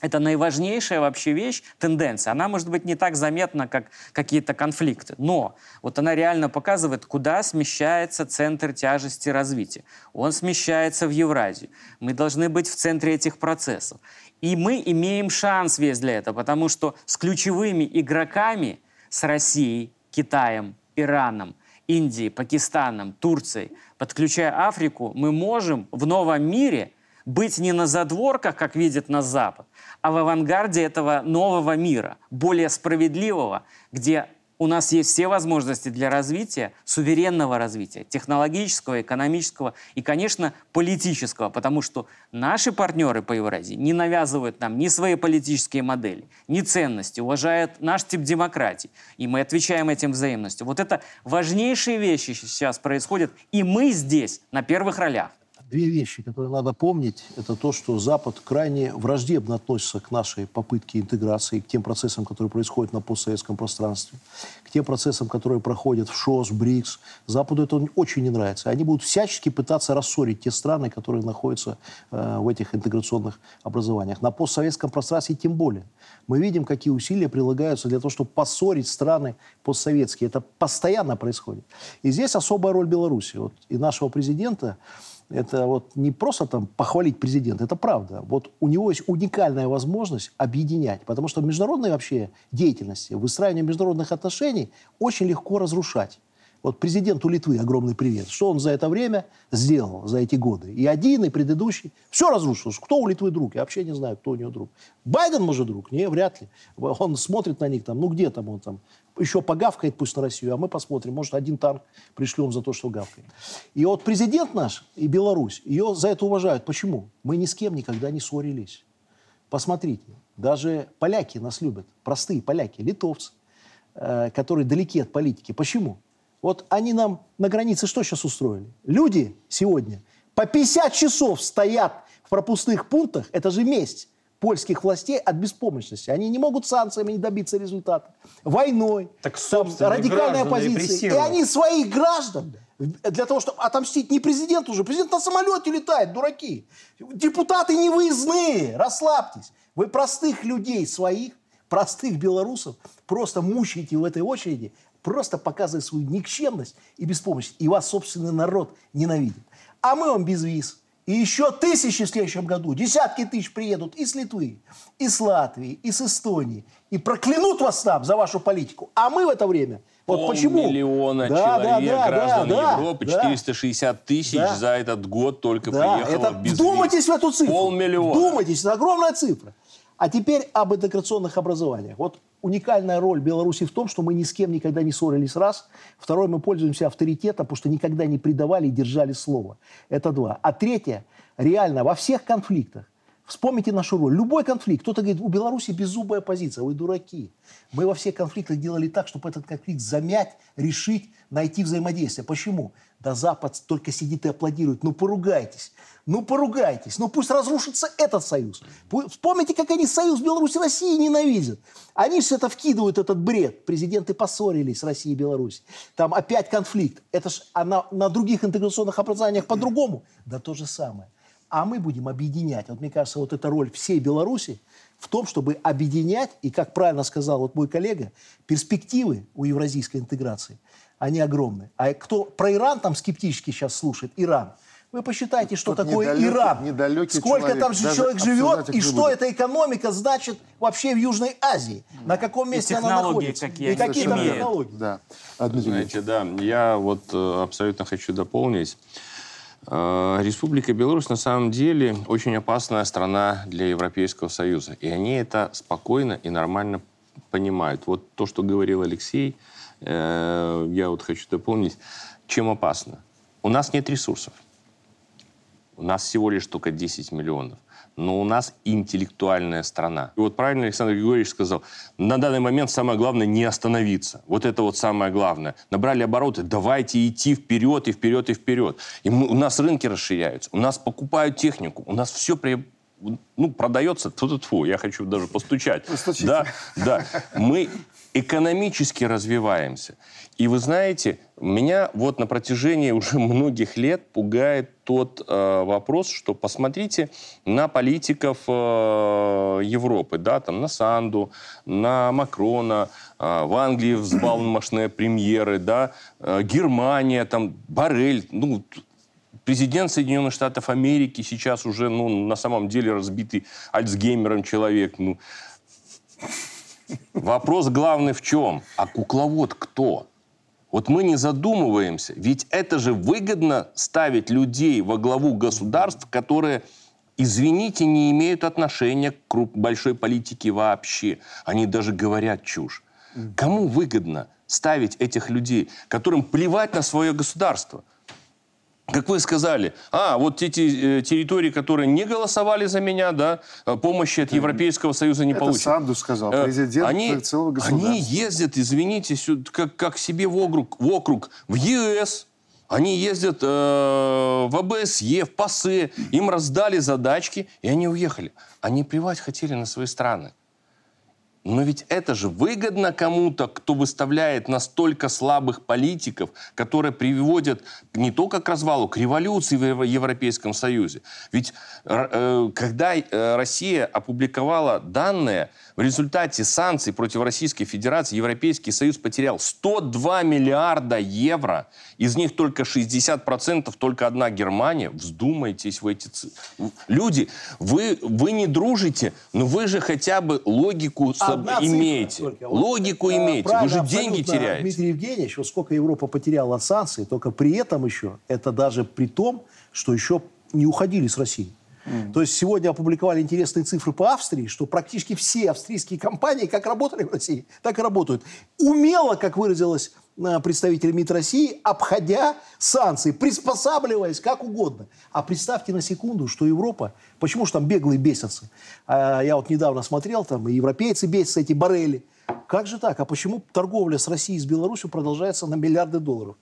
это наиважнейшая вообще вещь, тенденция. Она может быть не так заметна, как какие-то конфликты, но вот она реально показывает, куда смещается центр тяжести развития. Он смещается в Евразию. Мы должны быть в центре этих процессов. И мы имеем шанс весь для этого, потому что с ключевыми игроками с Россией, Китаем, Ираном, Индией, Пакистаном, Турцией, подключая Африку, мы можем в новом мире быть не на задворках, как видит нас Запад, а в авангарде этого нового мира, более справедливого, где у нас есть все возможности для развития, суверенного развития, технологического, экономического и, конечно, политического, потому что наши партнеры по Евразии не навязывают нам ни свои политические модели, ни ценности, уважают наш тип демократии, и мы отвечаем этим взаимностью. Вот это важнейшие вещи сейчас происходят, и мы здесь на первых ролях две вещи, которые надо помнить. Это то, что Запад крайне враждебно относится к нашей попытке интеграции, к тем процессам, которые происходят на постсоветском пространстве, к тем процессам, которые проходят в ШОС, БРИКС. Западу это очень не нравится. Они будут всячески пытаться рассорить те страны, которые находятся э, в этих интеграционных образованиях. На постсоветском пространстве тем более. Мы видим, какие усилия прилагаются для того, чтобы поссорить страны постсоветские. Это постоянно происходит. И здесь особая роль Беларуси. Вот, и нашего президента это вот не просто там похвалить президента, это правда. Вот у него есть уникальная возможность объединять, потому что в международной вообще деятельности, выстраивание международных отношений очень легко разрушать. Вот президенту Литвы огромный привет. Что он за это время сделал, за эти годы? И один, и предыдущий. Все разрушил. Кто у Литвы друг? Я вообще не знаю, кто у него друг. Байден, может, друг? Не, вряд ли. Он смотрит на них там, ну где там он там, еще погавкает пусть на Россию, а мы посмотрим, может, один танк пришлем за то, что гавкает. И вот президент наш и Беларусь, ее за это уважают. Почему? Мы ни с кем никогда не ссорились. Посмотрите, даже поляки нас любят, простые поляки, литовцы, э, которые далеки от политики. Почему? Вот они нам на границе что сейчас устроили? Люди сегодня по 50 часов стоят в пропускных пунктах, это же месть польских властей от беспомощности. Они не могут санкциями не добиться результата. Войной, так, там, радикальной оппозицией. И они своих граждан для того, чтобы отомстить не президенту уже. Президент на самолете летает, дураки. Депутаты не выездные, расслабьтесь. Вы простых людей своих, простых белорусов просто мучаете в этой очереди, просто показывая свою никчемность и беспомощность. И вас собственный народ ненавидит. А мы вам без виз. И еще тысячи в следующем году, десятки тысяч приедут из Литвы, из Латвии, из Эстонии. И проклянут вас там за вашу политику. А мы в это время... Вот Пол почему? миллиона да, человек, да, да, граждан да, Европы, да, 460 тысяч да, за этот год только да, приехало это, без Вдумайтесь в эту цифру. Полмиллиона. Вдумайтесь, это огромная цифра. А теперь об интеграционных образованиях. Вот уникальная роль Беларуси в том, что мы ни с кем никогда не ссорились, раз. Второе, мы пользуемся авторитетом, потому что никогда не предавали и держали слово. Это два. А третье, реально во всех конфликтах, Вспомните нашу роль. Любой конфликт. Кто-то говорит, у Беларуси беззубая позиция. Вы дураки. Мы во всех конфликтах делали так, чтобы этот конфликт замять, решить, найти взаимодействие. Почему? Да Запад только сидит и аплодирует. Ну, поругайтесь. Ну, поругайтесь. Ну, пусть разрушится этот союз. Вспомните, как они союз Беларуси и России ненавидят. Они все это вкидывают, этот бред. Президенты поссорились с Россией и Беларусью. Там опять конфликт. Это ж а на, на других интеграционных образованиях по-другому. Да то же самое. А мы будем объединять. Вот мне кажется, вот эта роль всей Беларуси в том, чтобы объединять, и, как правильно сказал вот мой коллега, перспективы у евразийской интеграции, они огромные. А кто про Иран там скептически сейчас слушает, Иран – вы посчитайте, что Тут такое недалекий, Иран. Недалекий Сколько человек, там же человек живет, и что эта экономика значит вообще в Южной Азии. На каком месте она находится. Какие и какие там технологии. Да. Знаете, да, я вот э, абсолютно хочу дополнить. Э, Республика Беларусь на самом деле очень опасная страна для Европейского Союза. И они это спокойно и нормально понимают. Вот то, что говорил Алексей, э, я вот хочу дополнить, чем опасно. У нас нет ресурсов У нас всего лишь только 10 миллионов. Но у нас интеллектуальная страна. И вот правильно Александр Григорьевич сказал, на данный момент самое главное не остановиться. Вот это вот самое главное. Набрали обороты, давайте идти вперед и вперед и вперед. И мы, у нас рынки расширяются, у нас покупают технику, у нас все при, ну, продается, тьфу -тьфу я хочу даже постучать. Постучите. Да, да. Мы экономически развиваемся. И вы знаете, меня вот на протяжении уже многих лет пугает тот э, вопрос, что посмотрите на политиков э, Европы, да, там на Санду, на Макрона, э, в Англии взбалмошные премьеры, да, э, Германия, там Барель, ну, президент Соединенных Штатов Америки сейчас уже, ну, на самом деле разбитый Альцгеймером человек, ну, Вопрос главный в чем? А кукловод кто? Вот мы не задумываемся, ведь это же выгодно ставить людей во главу государств, которые, извините, не имеют отношения к большой политике вообще. Они даже говорят чушь. Кому выгодно ставить этих людей, которым плевать на свое государство? Как вы сказали, а, вот эти территории, которые не голосовали за меня, да, э, помощи от Европейского Союза не Это получат. Санду сказал, Э, президент они, целого государства. Они ездят, извините, сюда, как, как себе в округ, в округ, в ЕС, они ездят э, в АБСЕ, в ПАСЕ, им раздали задачки, и они уехали. Они плевать хотели на свои страны. Но ведь это же выгодно кому-то, кто выставляет настолько слабых политиков, которые приводят не только к развалу, к революции в Европейском Союзе. Ведь э, когда э, Россия опубликовала данные, в результате санкций против Российской Федерации Европейский Союз потерял 102 миллиарда евро. Из них только 60% только одна Германия. Вздумайтесь в эти. Люди, вы, вы не дружите, но вы же хотя бы логику Одна имеете. только. Логику э, имеете. Вы правильно, же деньги теряете. Дмитрий Евгеньевич, вот сколько Европа потеряла от санкций, только при этом еще, это даже при том, что еще не уходили с России. То есть сегодня опубликовали интересные цифры по Австрии, что практически все австрийские компании как работали в России, так и работают. Умело, как выразилась э, представитель МИД России, обходя санкции, приспосабливаясь как угодно. А представьте на секунду, что Европа, почему же там беглые бесятся? А я вот недавно смотрел, там и европейцы бесятся, эти барели. Как же так? А почему торговля с Россией и с Беларусью продолжается на миллиарды долларов?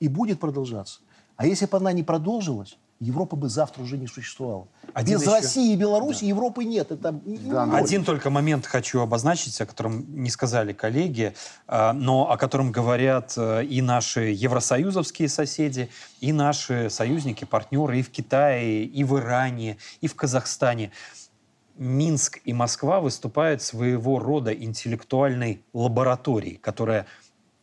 И будет продолжаться. А если бы она не продолжилась, Европа бы завтра уже не существовала. Один Без еще- России и Беларуси Европы нет. Это ноль. Один только момент хочу обозначить, о котором не сказали коллеги, э, но о котором говорят э, и наши евросоюзовские соседи, и наши союзники, партнеры и в Китае, и в Иране, и в Казахстане. Минск и Москва выступают своего рода интеллектуальной лабораторией, которая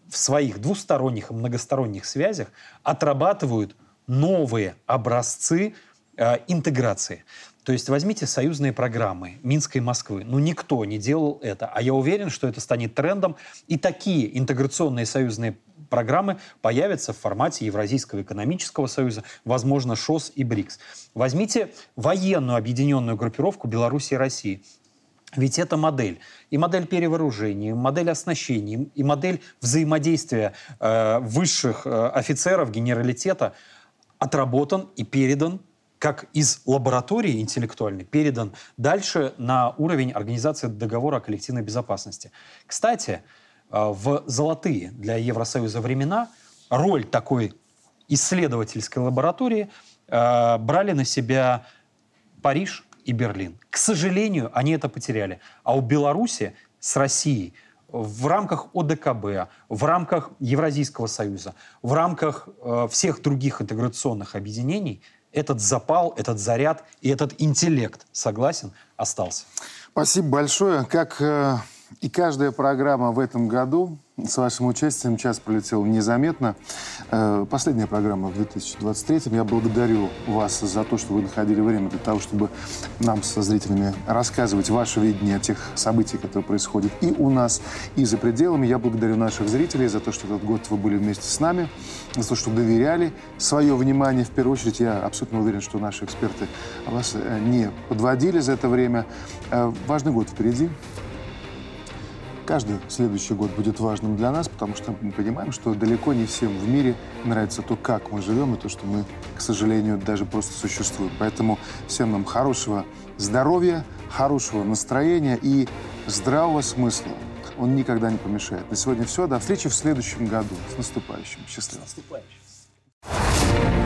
в своих двусторонних и многосторонних связях отрабатывают новые образцы э, интеграции. То есть возьмите союзные программы Минска и Москвы. Ну, никто не делал это. А я уверен, что это станет трендом. И такие интеграционные союзные программы появятся в формате Евразийского экономического союза, возможно, ШОС и БРИКС. Возьмите военную объединенную группировку Беларуси и России. Ведь это модель. И модель перевооружения, и модель оснащения, и модель взаимодействия э, высших э, офицеров, генералитета отработан и передан как из лаборатории интеллектуальной, передан дальше на уровень Организации договора о коллективной безопасности. Кстати, э, в золотые для Евросоюза времена роль такой исследовательской лаборатории э, брали на себя Париж и Берлин. К сожалению, они это потеряли. А у Беларуси с Россией в рамках ОДКБ, в рамках Евразийского союза, в рамках э, всех других интеграционных объединений этот запал, этот заряд и этот интеллект, согласен, остался. Спасибо большое. Как э, и каждая программа в этом году, с вашим участием час пролетел незаметно. Э, последняя программа в 2023. Я благодарю вас за то, что вы находили время для того, чтобы нам со зрителями рассказывать ваше видение тех событий, которые происходят и у нас, и за пределами. Я благодарю наших зрителей за то, что этот год вы были вместе с нами, за то, что доверяли свое внимание. В первую очередь, я абсолютно уверен, что наши эксперты вас э, не подводили за это время. Э, Важный год впереди. Каждый следующий год будет важным для нас, потому что мы понимаем, что далеко не всем в мире нравится то, как мы живем, и то, что мы, к сожалению, даже просто существуем. Поэтому всем нам хорошего здоровья, хорошего настроения и здравого смысла. Он никогда не помешает. На сегодня все. До встречи в следующем году. С наступающим. Счастливо. С наступающим.